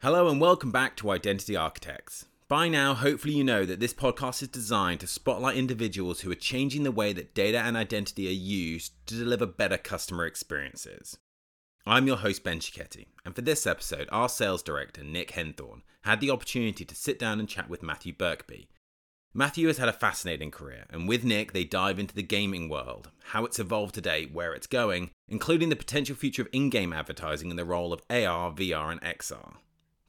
Hello and welcome back to Identity Architects. By now, hopefully, you know that this podcast is designed to spotlight individuals who are changing the way that data and identity are used to deliver better customer experiences. I'm your host, Ben Cicchetti, and for this episode, our sales director, Nick Henthorn, had the opportunity to sit down and chat with Matthew Birkby. Matthew has had a fascinating career, and with Nick, they dive into the gaming world, how it's evolved today, where it's going, including the potential future of in game advertising and the role of AR, VR, and XR.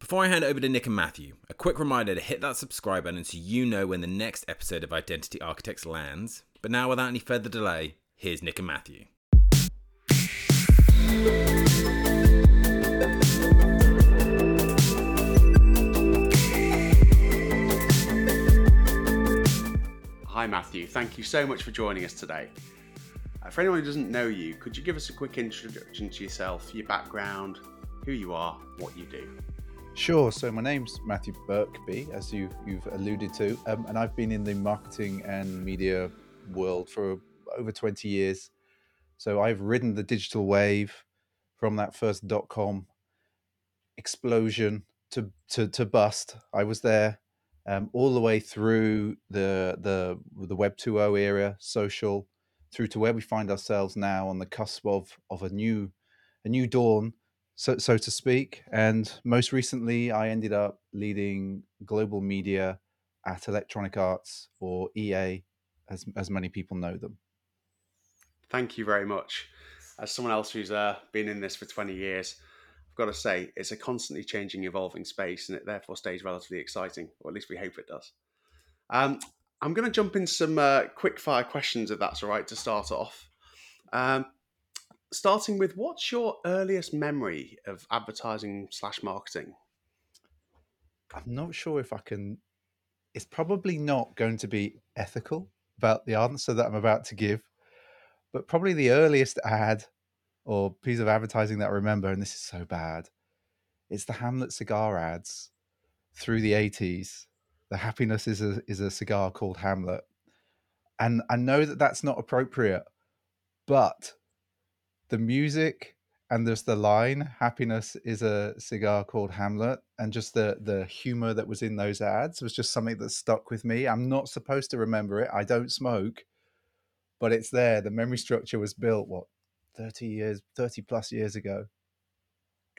Before I hand over to Nick and Matthew, a quick reminder to hit that subscribe button so you know when the next episode of Identity Architects lands. But now, without any further delay, here's Nick and Matthew. Hi, Matthew. Thank you so much for joining us today. Uh, for anyone who doesn't know you, could you give us a quick introduction to yourself, your background, who you are, what you do? Sure. So my name's Matthew Birkby, as you, you've alluded to, um, and I've been in the marketing and media world for over 20 years. So I've ridden the digital wave from that first dot com explosion to, to, to bust. I was there um, all the way through the the the Web 2.0 era, social, through to where we find ourselves now on the cusp of of a new a new dawn, so so to speak. And most recently, I ended up leading global media at Electronic Arts or EA, as as many people know them. Thank you very much. As someone else who's uh, been in this for 20 years, I've got to say, it's a constantly changing, evolving space, and it therefore stays relatively exciting, or at least we hope it does. Um, I'm going to jump in some uh, quick fire questions, if that's all right, to start off. Um, starting with, what's your earliest memory of advertising slash marketing? I'm not sure if I can. It's probably not going to be ethical about the answer that I'm about to give, but probably the earliest ad or piece of advertising that I remember, and this is so bad, it's the Hamlet cigar ads through the 80s. The happiness is a is a cigar called Hamlet, and I know that that's not appropriate, but the music and there's the line happiness is a cigar called hamlet and just the the humor that was in those ads was just something that stuck with me. I'm not supposed to remember it. I don't smoke but it's there. The memory structure was built what 30 years 30 plus years ago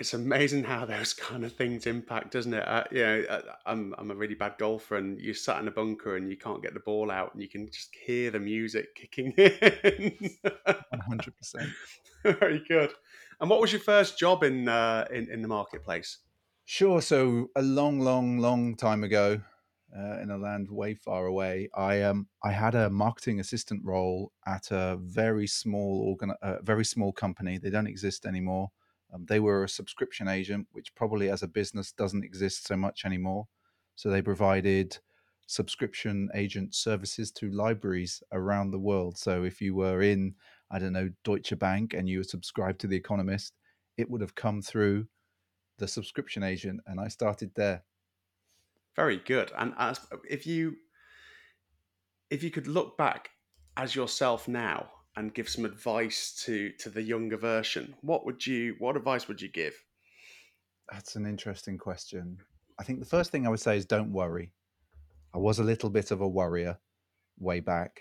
it's amazing how those kind of things impact, doesn't it? Uh, you know, uh, I'm I'm a really bad golfer, and you're sat in a bunker and you can't get the ball out, and you can just hear the music kicking in. One hundred percent. Very good. And what was your first job in uh, in in the marketplace? Sure. So a long, long, long time ago, uh, in a land way far away, I um I had a marketing assistant role at a very small organ, a very small company. They don't exist anymore. Um, they were a subscription agent, which probably as a business doesn't exist so much anymore. So they provided subscription agent services to libraries around the world. So if you were in, I don't know, Deutsche Bank and you were subscribed to The Economist, it would have come through the subscription agent. And I started there. Very good. And as, if you if you could look back as yourself now and give some advice to to the younger version, what would you what advice would you give? That's an interesting question. I think the first thing I would say is don't worry. I was a little bit of a worrier way back.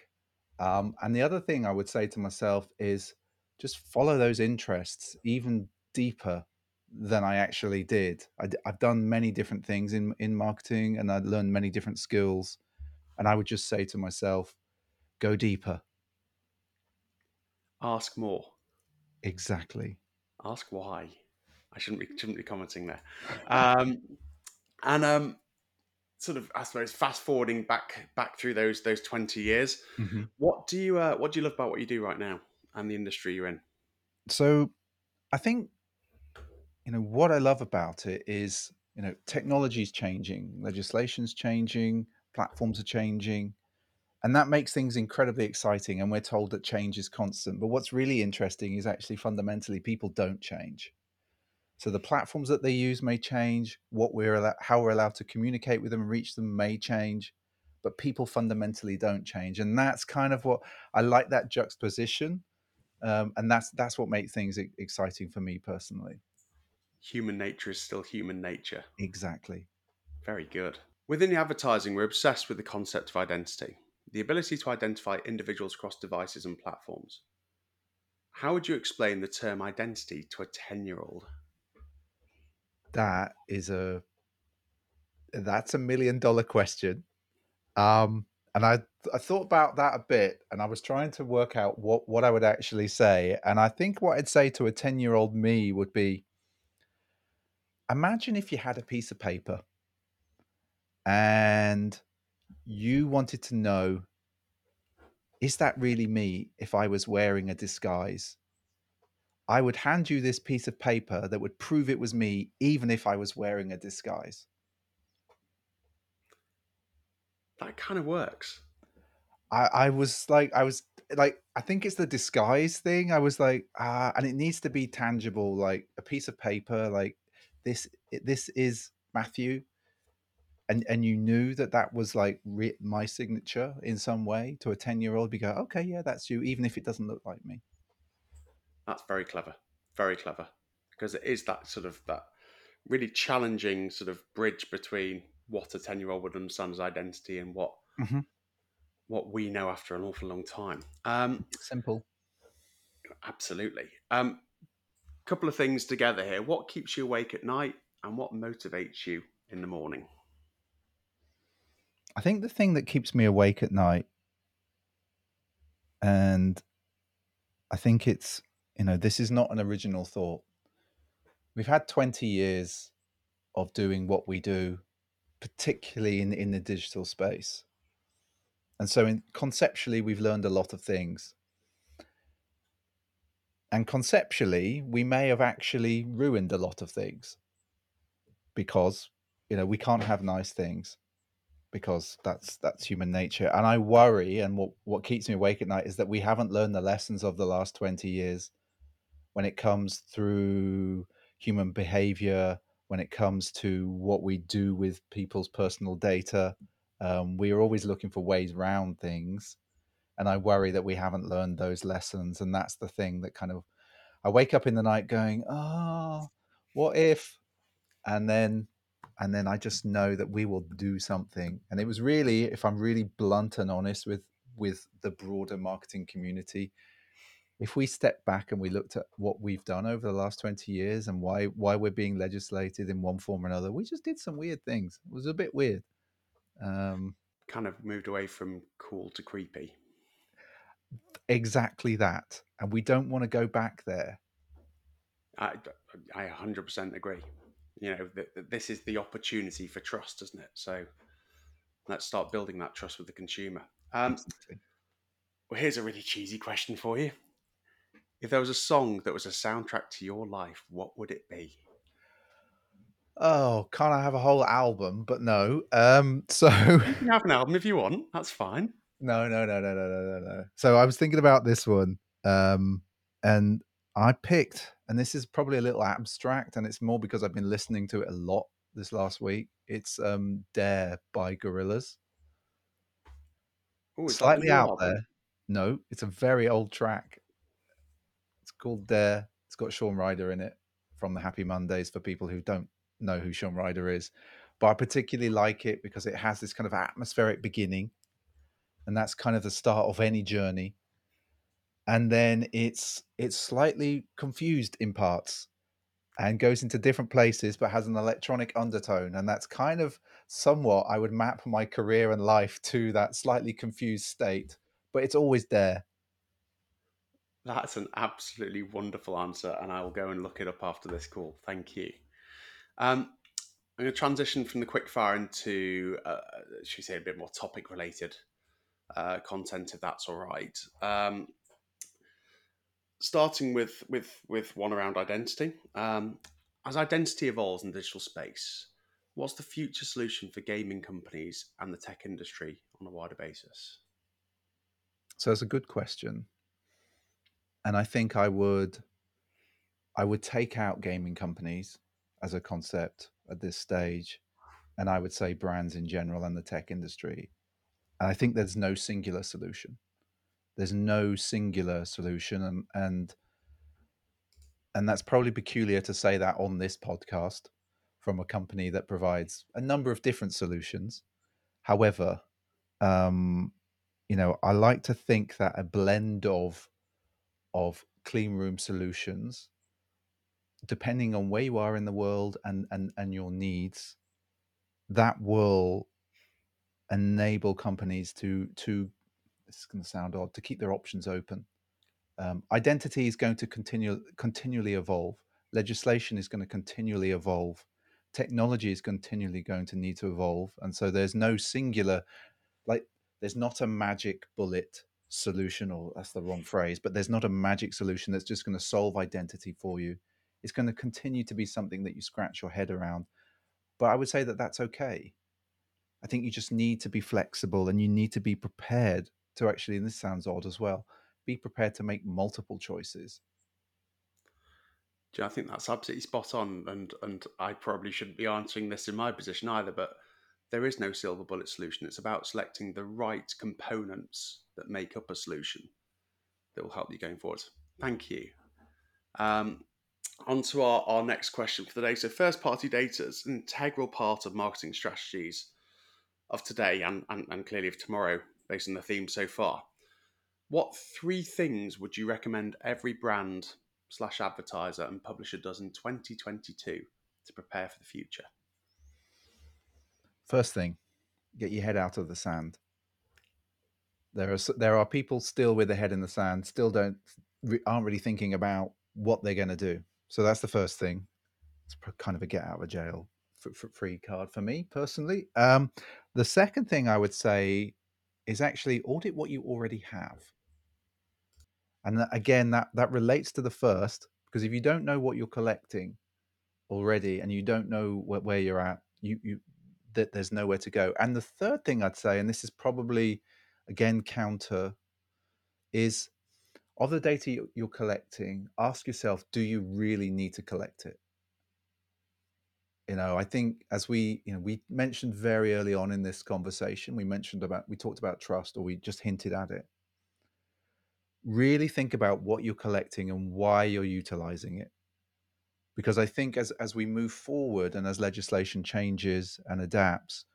Um, and the other thing I would say to myself is just follow those interests even deeper than I actually did. i d- I've done many different things in, in marketing and I've learned many different skills. And I would just say to myself, go deeper. Ask more. Exactly. Ask why. I shouldn't be shouldn't be commenting there. Um, and um, sort of, I suppose, fast forwarding back back through those those twenty years. Mm-hmm. What do you uh, what do you love about what you do right now and the industry you're in? So, I think you know what I love about it is you know technology is changing, legislation's changing, platforms are changing, and that makes things incredibly exciting. And we're told that change is constant, but what's really interesting is actually fundamentally people don't change. So the platforms that they use may change, what we're how we're allowed to communicate with them and reach them may change, but people fundamentally don't change, and that's kind of what I like that juxtaposition, um, and that's that's what makes things exciting for me personally. Human nature is still human nature. Exactly. Very good. Within the advertising, we're obsessed with the concept of identity, the ability to identify individuals across devices and platforms. How would you explain the term identity to a 10 year old? That is a that's a million dollar question. Um, and I I thought about that a bit, and I was trying to work out what what I would actually say. And I think what I'd say to a ten year old me would be: Imagine if you had a piece of paper, and you wanted to know, is that really me? If I was wearing a disguise, I would hand you this piece of paper that would prove it was me, even if I was wearing a disguise. That kind of works. I, I was like, I was like, I think it's the disguise thing. I was like, ah, and it needs to be tangible, like a piece of paper, like this. This is Matthew, and and you knew that that was like re- my signature in some way to a ten year old. You go, okay, yeah, that's you, even if it doesn't look like me. That's very clever, very clever, because it is that sort of that really challenging sort of bridge between what a ten year old would understand as identity and what Mhm. what we know after an awful long time. Um, Simple. absolutely. Um, couple of things together here. What keeps you awake at night, and what motivates you in the morning? I think the thing that keeps me awake at night, and I think it's, you know, this is not an original thought. We've had 20 years of doing what we do, particularly in, in the digital space. And so, in, conceptually, we've learned a lot of things. And conceptually, we may have actually ruined a lot of things because, you know, we can't have nice things because that's that's human nature and i worry and what what keeps me awake at night is that we haven't learned the lessons of the last 20 years when it comes through human behavior when it comes to what we do with people's personal data. Um, we are always looking for ways around things and i worry that we haven't learned those lessons and that's the thing that kind of i wake up in the night going oh what if? And then and then I just know that we will do something. And it was really, if I'm really blunt and honest with with the broader marketing community, if we step back and we looked at what we've done over the last 20 years and why why we're being legislated in one form or another, we just did some weird things. It was a bit weird. Um, Kind of moved away from cool to creepy. exactly that, and we don't want to go back there. I, I 100% agree. You know, th- th- this is the opportunity for trust, isn't it? So let's start building that trust with the consumer. Um, well, here's a really cheesy question for you. If there was a song that was a soundtrack to your life, what would it be? Oh, can't I have a whole album? But no. Um, so You can have an album if you want. That's fine. No, no, no, no, no, no, no, no. So I was thinking about this one, um, and I picked, and this is probably a little abstract, and it's more because I've been listening to it a lot this last week. It's um, "Dare" by. Oh, that the Slightly out album? there. No, it's a very old track. It's called "Dare." It's got Shaun Ryder in it from the Happy Mondays. For people who don't know who Shaun Ryder is, but I particularly like it because it has this kind of atmospheric beginning and that's kind of the start of any journey and then it's it's slightly confused in parts and goes into different places but has an electronic undertone and that's kind of somewhat i would map my career and life to that slightly confused state but it's always there That's an absolutely wonderful answer, and I will go and look it up after this call. Thank you. Um, I'm going to transition from the quickfire into, uh, should we say, a bit more topic related uh, content, if that's all right. Um, starting with with with one around identity. Um, as identity evolves in digital space, what's the future solution for gaming companies and the tech industry on a wider basis? so it's a good question and i think i would i would take out gaming companies as a concept at this stage and i would say brands in general and the tech industry and i think there's no singular solution there's no singular solution and and and that's probably peculiar to say that on this podcast from a company that provides a number of different solutions. However, um, you know, I like to think that a blend of of clean room solutions, depending on where you are in the world and and and your needs, that will enable companies to to this is going to sound odd to keep their options open. Um, identity is going to continue continually evolve. Legislation is going to continually evolve. Technology is continually going to need to evolve, and so there's no singular, like there's not a magic bullet solution, or that's the wrong phrase, but there's not a magic solution that's just going to solve identity for you. It's going to continue to be something that you scratch your head around. But I would say that that's okay. I think you just need to be flexible and you need to be prepared to actually, and this sounds odd as well, be prepared to make multiple choices. Know, I think that's absolutely spot on, and and I probably shouldn't be answering this in my position either, but there is no silver bullet solution. It's about selecting the right components that make up a solution that will help you going forward. Thank you. Um, on to our, our next question for the day. So, first party data is an integral part of marketing strategies of today and, and, and clearly of tomorrow, based on the theme so far. What three things would you recommend every brand slash advertiser and publisher does in 2022 to prepare for the future? First thing, get your head out of the sand. There are there are people still with their head in the sand, still don't aren't really thinking about what they're going to do. So that's the first thing. It's kind of a get out of jail free card for me personally. Um, the second thing I would say is actually audit what you already have. And that, again, that that relates to the first because if you don't know what you're collecting already and you don't know where, where you're at, you you that there's nowhere to go. And the third thing I'd say, and this is probably again counter, is of the data you're collecting, ask yourself, do you really need to collect it? You know, I think as we, you know, we mentioned very early on in this conversation, we mentioned about, we talked about trust or we just hinted at it. Really think about what you're collecting and why you're utilizing it. Because I think as, as we move forward and as legislation changes and adapts,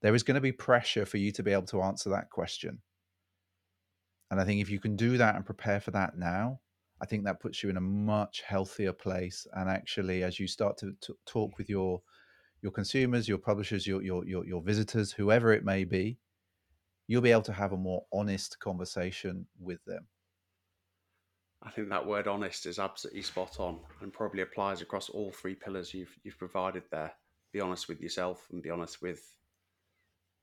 there is going to be pressure for you to be able to answer that question. And I think if you can do that and prepare for that now, I think that puts you in a much healthier place. And actually, as you start to, talk with your your consumers, your publishers, your, your your your visitors, whoever it may be, you'll be able to have a more honest conversation with them. I think that word honest is absolutely spot on and probably applies across all three pillars you've you've provided there. Be honest with yourself and be honest with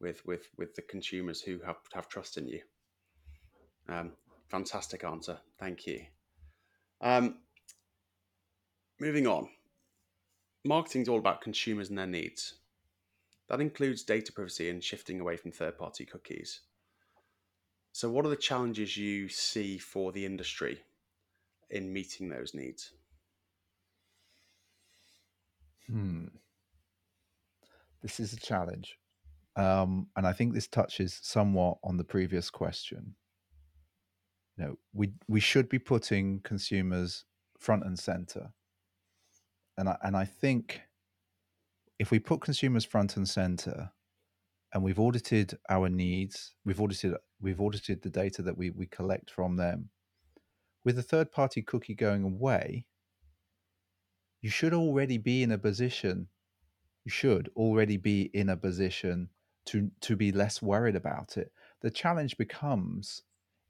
with with with the consumers who have have trust in you. Um, fantastic answer. Thank you. Um, moving on, marketing is all about consumers and their needs. That includes data privacy and shifting away from third party cookies. So, what are the challenges you see for the industry in meeting those needs? Hmm. This is a challenge. Um, and I think this touches somewhat on the previous question you know we we should be putting consumers front and center. And I, and I think if we put consumers front and center and we've audited our needs we've audited we've audited the data that we, we collect from them with the third party cookie going away you should already be in a position you should already be in a position to to be less worried about it. The challenge becomes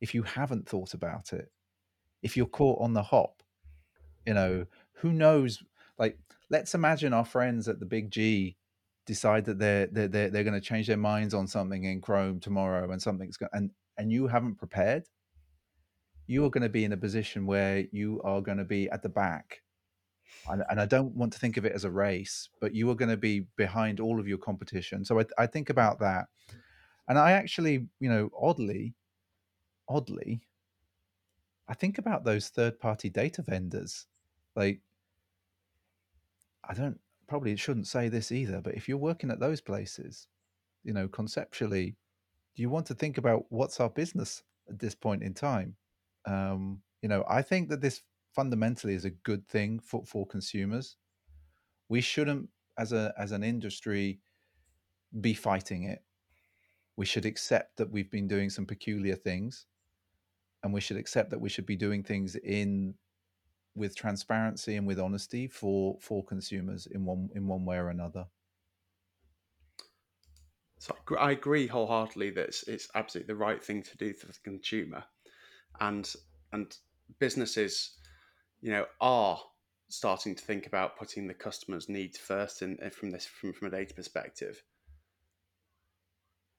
if you haven't thought about it if you're caught on the hop you know who knows? Like let's imagine our friends at the big g decide that they're they're they're, they're going to change their minds on something in chrome tomorrow and something's going and and you haven't prepared you are going to be in a position where you are going to be at the back. And, and i don't want to think of it as a race but you are going to be behind all of your competition. So I, I think about that. And i actually you know oddly oddly, I think about those third party data vendors. Like, I don't probably shouldn't say this either, but if you're working at those places, you know, conceptually, you want to think about what's our business at this point in time? Um, you know, I think that this fundamentally is a good thing for, for consumers. We shouldn't, as a as an industry, be fighting it. We should accept that we've been doing some peculiar things, and we should accept that we should be doing things in with transparency and with honesty for for consumers in one in one way or another. So I agree wholeheartedly that it's, it's absolutely the right thing to do for the consumer, and and businesses, you know, are starting to think about putting the customer's needs first in, from this from, from a data perspective.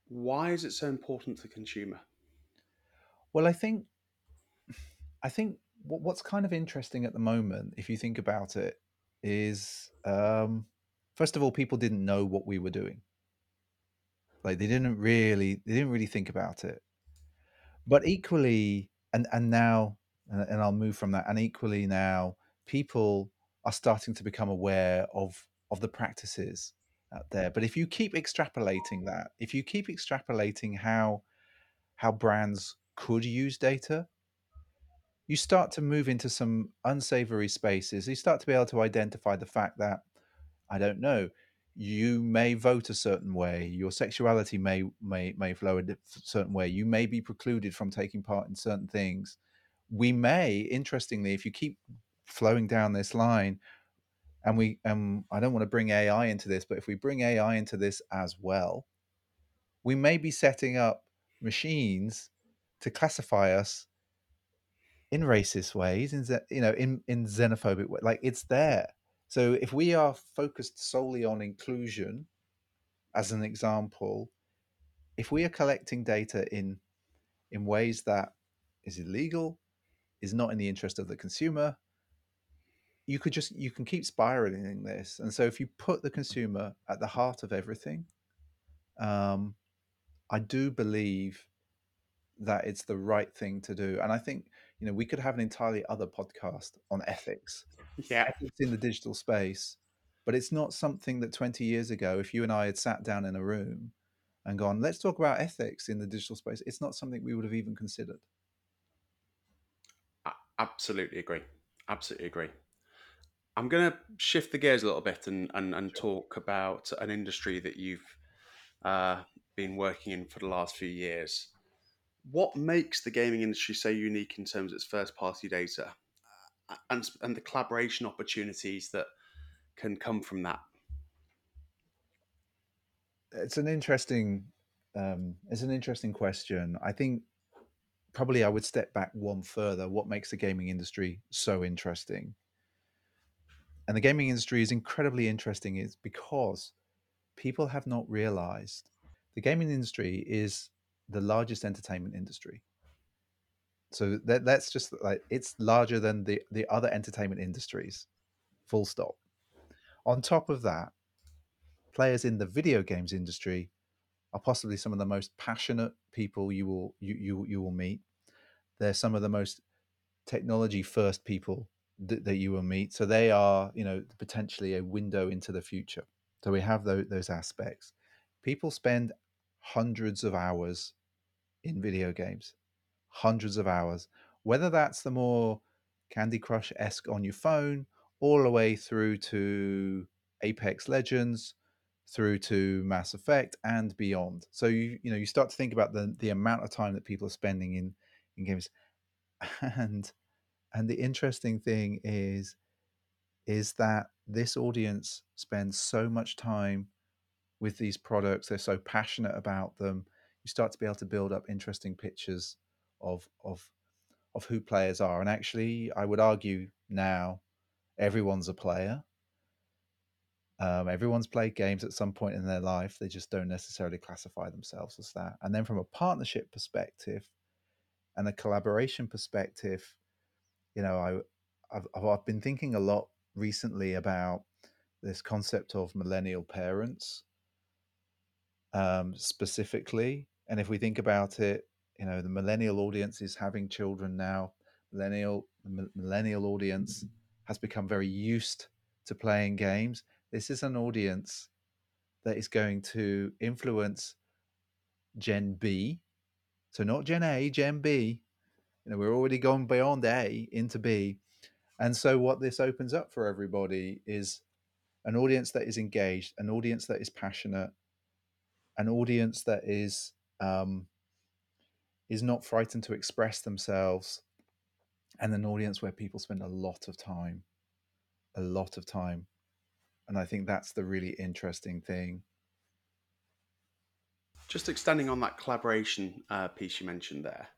Why is it so important to the consumer? Well, I think I think what's kind of interesting at the moment, if you think about it, is um, first of all, people didn't know what we were doing. Like they didn't really, they didn't really think about it. But equally, and and now, and I'll move from that. And equally now, people are starting to become aware of of the practices out there. But if you keep extrapolating that, if you keep extrapolating how how brands could use data you start to move into some unsavory spaces. You start to be able to identify the fact that, I don't know, you may vote a certain way, your sexuality may may may flow a certain way, you may be precluded from taking part in certain things. We may, interestingly, if you keep flowing down this line, and we um I don't want to bring AI into this, but if we bring AI into this as well, we may be setting up machines to classify us in racist ways, in you know, in in xenophobic way. Like it's there. So if we are focused solely on inclusion, as an example, if we are collecting data in in ways that is illegal, is not in the interest of the consumer, you could just you can keep spiraling this. And so if you put the consumer at the heart of everything, um, I do believe that it's the right thing to do. And I think you know we could have an entirely other podcast on ethics. Yeah. Ethics in the digital space but it's not something that 20 years ago if you and i had sat down in a room and gone let's talk about ethics in the digital space it's not something we would have even considered. I absolutely agree. Absolutely agree. I'm going to shift the gears a little bit and, and, and talk about an industry that you've uh, been working in for the last few years what makes the gaming industry so unique in terms of its first party data uh, and, and the collaboration opportunities that can come from that? It's an interesting um, it's an interesting question. I think probably I would step back one further. What makes the gaming industry so interesting? And the gaming industry is incredibly interesting is because people have not realized the gaming industry is the largest entertainment industry. So that that's just like it's larger than the the other entertainment industries. Full stop. On top of that, players in the video games industry are possibly some of the most passionate people you will you you, you will meet. They're some of the most technology first people that, that you will meet. So they are, you know, potentially a window into the future. So we have those, those aspects. People spend hundreds of hours in video games, hundreds of hours. Whether that's the more Candy Crush esque on your phone, all the way through to Apex Legends, through to Mass Effect and beyond. So you you know you start to think about the the amount of time that people are spending in in games, and and the interesting thing is is that this audience spends so much time with these products. They're so passionate about them start to be able to build up interesting pictures of of of who players are. And actually, I would argue now everyone's a player. Um, everyone's played games at some point in their life. They just don't necessarily classify themselves as that. And then from a partnership perspective and a collaboration perspective, you know, I I've, I've been thinking a lot recently about this concept of millennial parents um, specifically and if we think about it, you know, the millennial audience is having children now. Millennial millennial audience has become very used to playing games. This is an audience that is going to influence Gen B. So not Gen A, Gen B. You know, we're already gone beyond A into B. And so, what this opens up for everybody is an audience that is engaged, an audience that is passionate, an audience that is um, is not frightened to express themselves, and an audience where people spend a lot of time, a lot of time, and I think that's the really interesting thing. Just extending on that collaboration uh, piece you mentioned there,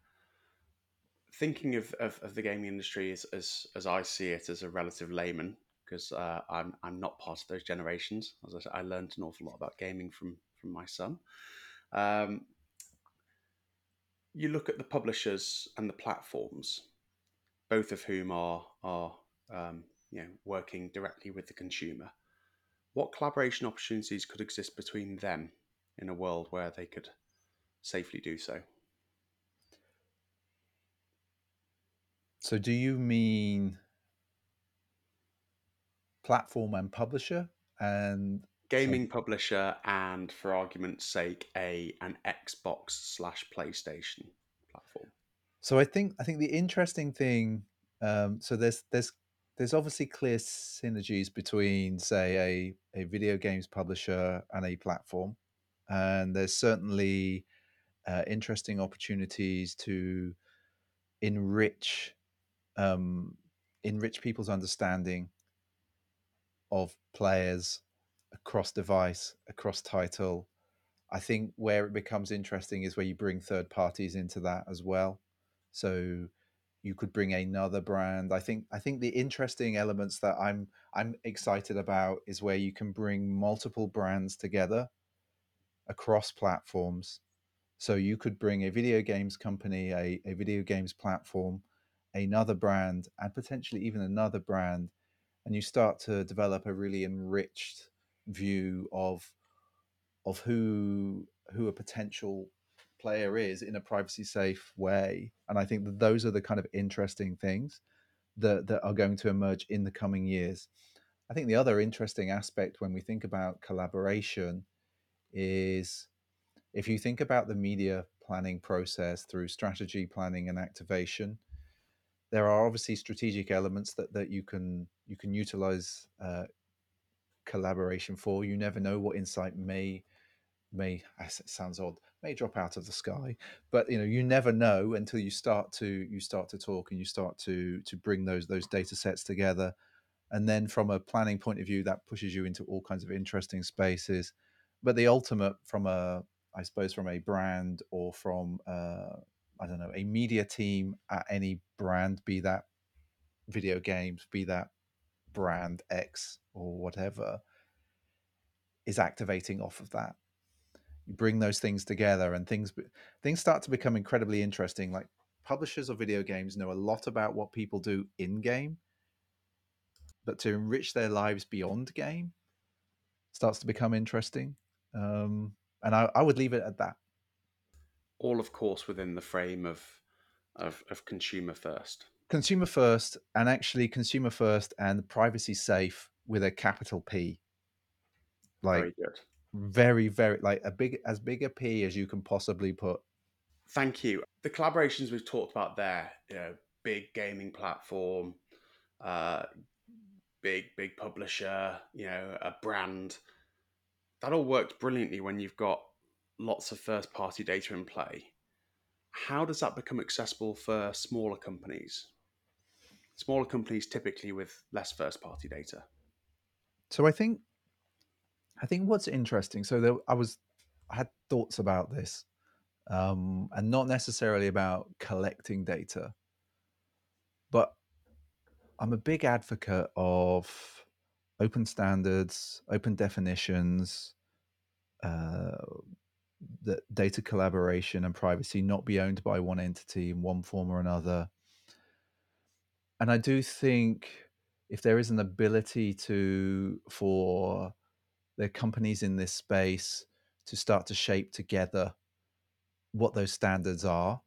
thinking of, of, of, the gaming industry as, as, as I see it as a relative layman, because uh, I'm I'm not part of those generations. As I said, I learned an awful lot about gaming from from my son. Um, you look at the publishers and the platforms, both of whom are are um, you know working directly with the consumer. What collaboration opportunities could exist between them in a world where they could safely do so? So, do you mean platform and publisher and gaming publisher and for argument's sake a an xbox slash playstation platform. So i think i think the interesting thing um, so there's there's there's obviously clear synergies between say a, a video games publisher and a platform. And there's certainly uh, interesting opportunities to enrich um, enrich people's understanding of players across device, across title. I think where it becomes interesting is where you bring third parties into that as well. So you could bring another brand. I think I think the interesting elements that I'm I'm excited about is where you can bring multiple brands together across platforms. So you could bring a video games company, a, a video games platform, another brand, and potentially even another brand and you start to develop a really enriched view of of who who a potential player is in a privacy safe way and i think that those are the kind of interesting things that that are going to emerge in the coming years. I think the other interesting aspect when we think about collaboration is if you think about the media planning process through strategy planning and activation there are obviously strategic elements that, that you can you can utilize uh, collaboration for. You never know what insight may may as it sounds odd may drop out of the sky, but you know you never know until you start to you start to talk and you start to to bring those those data sets together, and then from a planning point of view that pushes you into all kinds of interesting spaces. But the ultimate from a I suppose from a brand or from uh, I don't know, a media team at any brand, be that video games, be that brand X or whatever, is activating off of that. You bring those things together, and things things start to become incredibly interesting. Like publishers of video games know a lot about what people do in game, but to enrich their lives beyond game starts to become interesting. Um, and I, I would leave it at that all of course within the frame of of, of consumer first consumer first and actually consumer first and privacy safe with a capital p. Like very good. very very like a big as big a p as you can possibly put. Thank you. The collaborations we've talked about there you know big gaming platform uh big big publisher you know a brand that all works brilliantly when you've got lots of first party data in play, how does that become accessible for smaller companies? Smaller companies typically with less first party data. So I think I think what's interesting. So there, I was I had thoughts about this, um, and not necessarily about collecting data, but I'm a big advocate of open standards, open definitions, uh, that data collaboration and privacy not be owned by one entity in one form or another. And I do think if there is an ability to for the companies in this space to start to shape together what those standards are.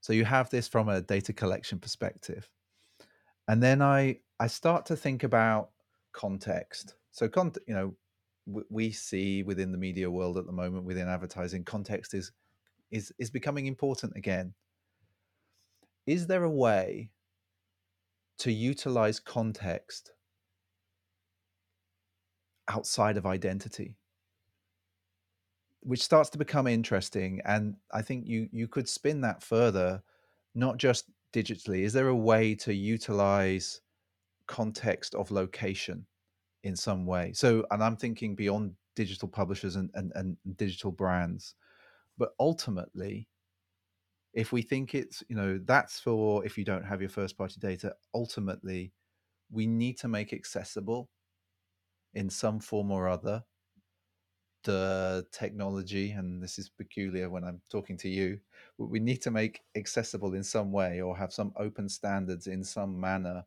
So you have this from a data collection perspective. And then I I start to think about context. So con- you know, we see within the media world at the moment within advertising context is is is becoming important again is there a way to utilize context outside of identity which starts to become interesting and i think you you could spin that further not just digitally. Is there a way to utilize context of location in some way? So and i'm thinking beyond digital publishers and, and, and digital brands but ultimately if we think it's you know that's for if you don't have your first party data ultimately we need to make accessible in some form or other the technology and this is peculiar when i'm talking to you we need to make accessible in some way or have some open standards in some manner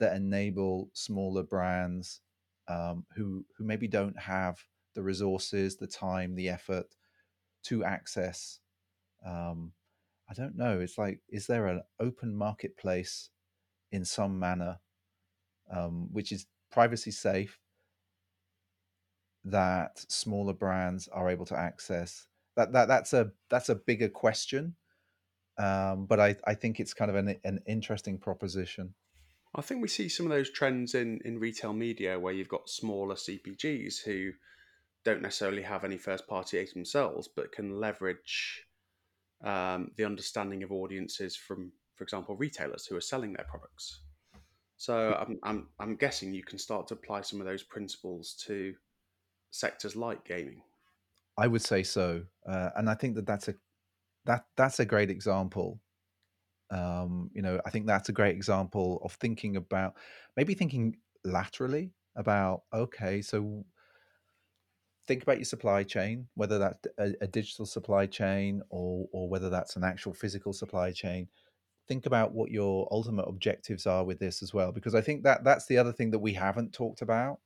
that enable smaller brands um, who who maybe don't have the resources the time the effort to access um, i don't know it's like is there an open marketplace in some manner um, which is privacy safe that smaller brands are able to access? That that that's a that's a bigger question um, but I, I think it's kind of an, an interesting proposition. I think we see some of those trends in, in retail media where you've got smaller CPGs who don't necessarily have any first party data themselves, but can leverage um, the understanding of audiences from, for example, retailers who are selling their products. So I'm, I'm, I'm guessing you can start to apply some of those principles to sectors like gaming. I would say so, uh, and I think that that's a that that's a great example. Um, you know, I think that's a great example of thinking about maybe thinking laterally about okay, so think about your supply chain, whether that's a, a digital supply chain or or whether that's an actual physical supply chain. Think about what your ultimate objectives are with this as well, because I think that that's the other thing that we haven't talked about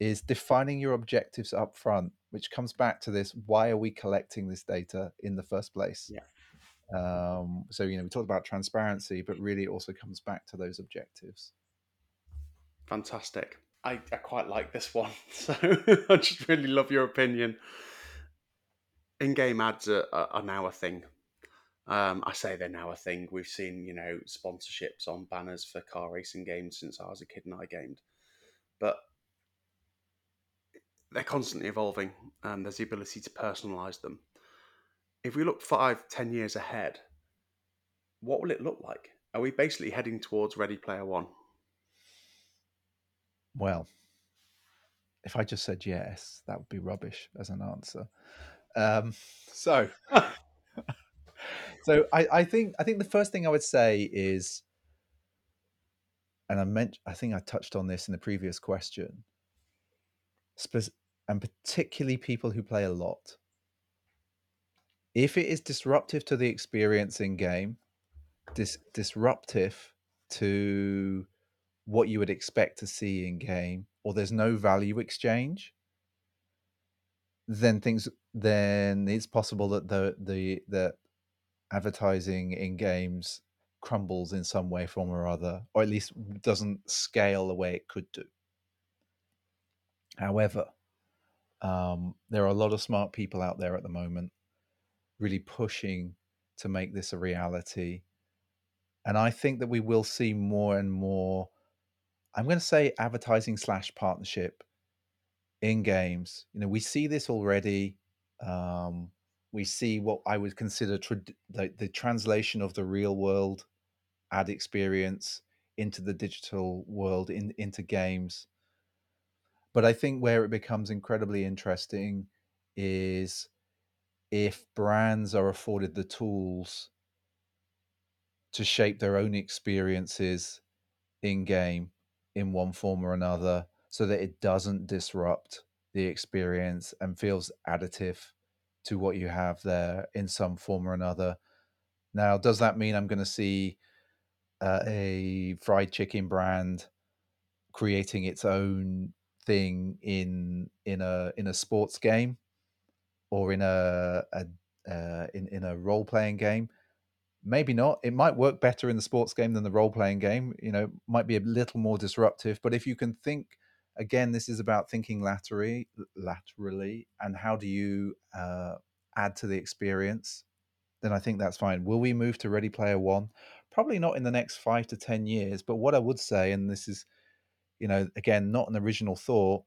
is defining your objectives up front, which comes back to this why are we collecting this data in the first place? Yeah. Um, so, you know, we talked about transparency, but really it also comes back to those objectives. Fantastic. I, I quite like this one. So I just really love your opinion. In game ads are, are now a thing. Um, I say they're now a thing. We've seen, you know, sponsorships on banners for car racing games since I was a kid and I gamed. But they're constantly evolving and there's the ability to personalize them. If we look five, ten years ahead, what will it look like? Are we basically heading towards Ready Player One? Well, if I just said yes, that would be rubbish as an answer. Um, so, so I, I think I think the first thing I would say is, and I meant I think I touched on this in the previous question, and particularly people who play a lot. If it is disruptive to the experience in game, dis- disruptive to what you would expect to see in game, or there's no value exchange, then things then it's possible that the the the advertising in games crumbles in some way, form or other, or at least doesn't scale the way it could do. However, um, there are a lot of smart people out there at the moment really pushing to make this a reality. And I think that we will see more and more, I'm going to say advertising slash partnership in games. You know, we see this already. Um, we see what I would consider the, the translation of the real world ad experience into the digital world, in, into games. But I think where it becomes incredibly interesting is if brands are afforded the tools to shape their own experiences in game in one form or another so that it doesn't disrupt the experience and feels additive to what you have there in some form or another. Now, does that mean I'm going to see uh, a fried chicken brand creating its own thing in in a in a sports game or in a, a uh, in in a role playing game. Maybe not. It might work better in the sports game than the role playing game. You know, might be a little more disruptive. But if you can think again, this is about thinking laterally, laterally, and how do you uh, add to the experience? Then I think that's fine. Will we move to Ready Player One? probably not in the next five to 10 years. But what I would say, and this is, you know, again, not an original thought,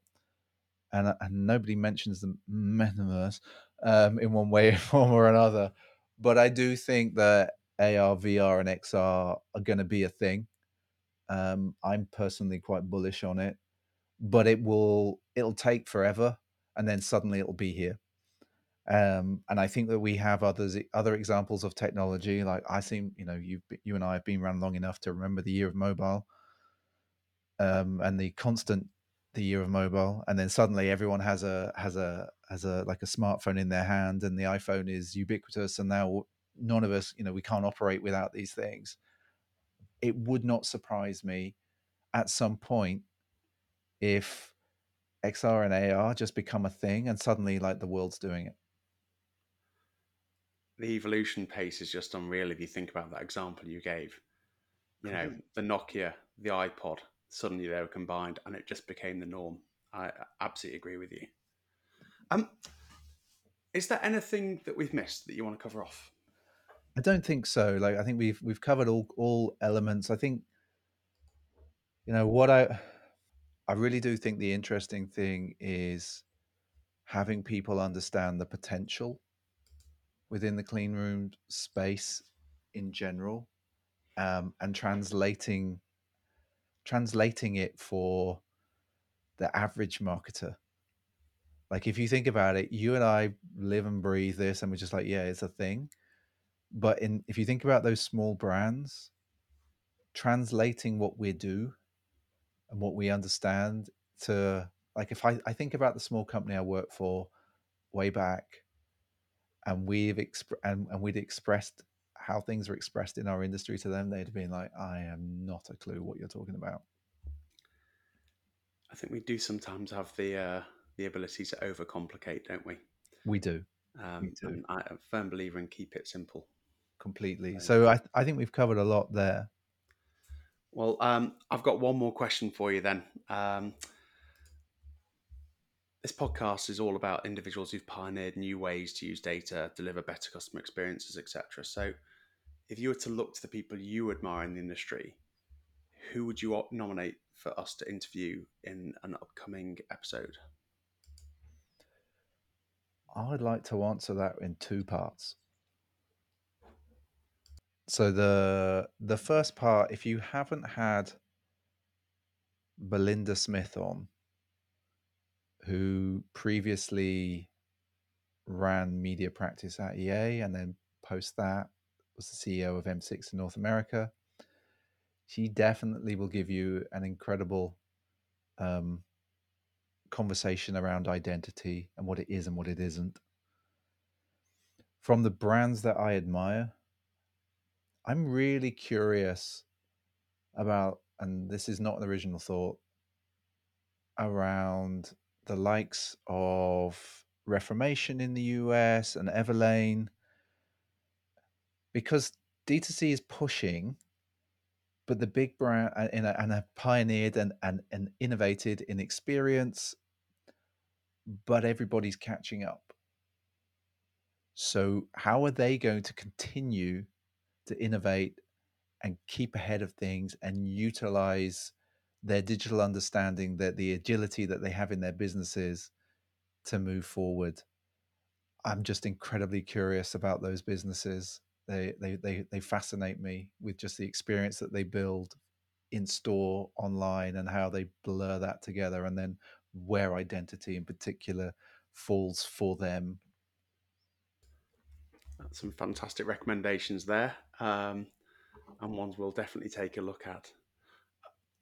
and, uh, and nobody mentions the metaverse um, in one way, form, or another. But I do think that AR, VR, and XR are going to be a thing. Um, I'm personally quite bullish on it, but it will it'll take forever, and then suddenly it'll be here. Um, and I think that we have others other examples of technology. Like I seem, you know, you you and I have been around long enough to remember the year of mobile, um, and the constant the year of mobile, and then suddenly everyone has a has a has a like a smartphone in their hand, and the iPhone is ubiquitous, and now none of us, you know, we can't operate without these things. It would not surprise me at some point if XR and AR just become a thing, and suddenly like the world's doing it the evolution pace is just unreal if you think about that example you gave. You know, the Nokia, the iPod, suddenly they were combined and it just became the norm. I absolutely agree with you. Um, is there anything that we've missed that you want to cover off? I don't think so. Like I think we've we've covered all all elements. I think you know what I I really do think the interesting thing is having people understand the potential within the clean room space in general um, and translating translating it for the average marketer like if you think about it you and i live and breathe this and we're just like yeah it's a thing but in if you think about those small brands translating what we do and what we understand to like if i, I think about the small company i worked for way back and we've exp- and, and we'd expressed how things are expressed in our industry to them, they'd have been like, I am not a clue what you're talking about. I think we do sometimes have the uh, the ability to overcomplicate, don't we? We do. Um, we do. I'm a firm believer in keep it simple. Completely. So I, I think we've covered a lot there. Well, um, I've got one more question for you then. Um, this podcast is all about individuals who've pioneered new ways to use data, deliver better customer experiences, etc. So, if you were to look to the people you admire in the industry, who would you nominate for us to interview in an upcoming episode? I'd like to answer that in two parts. So the the first part, if you haven't had Belinda Smith on, who previously ran media practice at EA and then post that was the CEO of M6 in North America. She definitely will give you an incredible um, conversation around identity and what it is and what it isn't. From the brands that I admire, I'm really curious about, and this is not an original thought, around the likes of Reformation in the US and Everlane, because D2C is pushing, but the big brand uh, and, and have pioneered and, and, and innovated in experience, but everybody's catching up. So, how are they going to continue to innovate and keep ahead of things and utilize their digital understanding, that the agility that they have in their businesses to move forward. I'm just incredibly curious about those businesses. They they they they fascinate me with just the experience that they build in store, online, and how they blur that together, and then where identity in particular falls for them. That's some fantastic recommendations there, um, and ones we'll definitely take a look at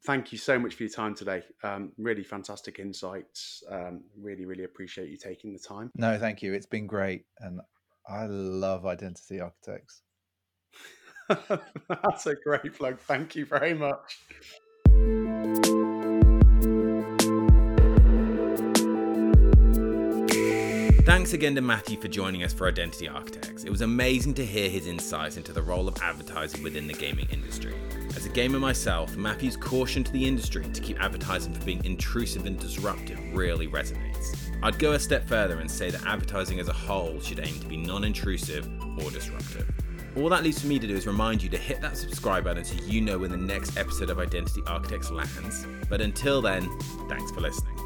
thank you so much for your time today. Um, really fantastic insights. Um, really, really appreciate you taking the time. No, thank you. It's been great. And I love identity architects. That's a great plug. Thank you very much. Thanks again to Matthew for joining us for Identity Architects. It was amazing to hear his insights into the role of advertising within the gaming industry. As a gamer myself, Matthew's caution to the industry to keep advertising from being intrusive and disruptive really resonates. I'd go a step further and say that advertising as a whole should aim to be non intrusive or disruptive. All that leaves for me to do is remind you to hit that subscribe button so you know when the next episode of Identity Architects lands. But until then, thanks for listening.